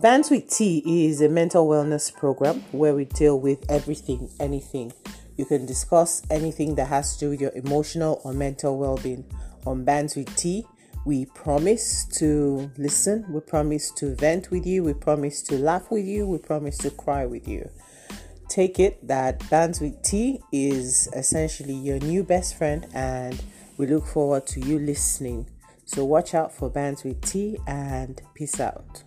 Bands with T is a mental wellness program where we deal with everything, anything. You can discuss anything that has to do with your emotional or mental well being on Bands with T. We promise to listen, we promise to vent with you, we promise to laugh with you, we promise to cry with you. Take it that Bands with T is essentially your new best friend, and we look forward to you listening. So, watch out for Bands with T and peace out.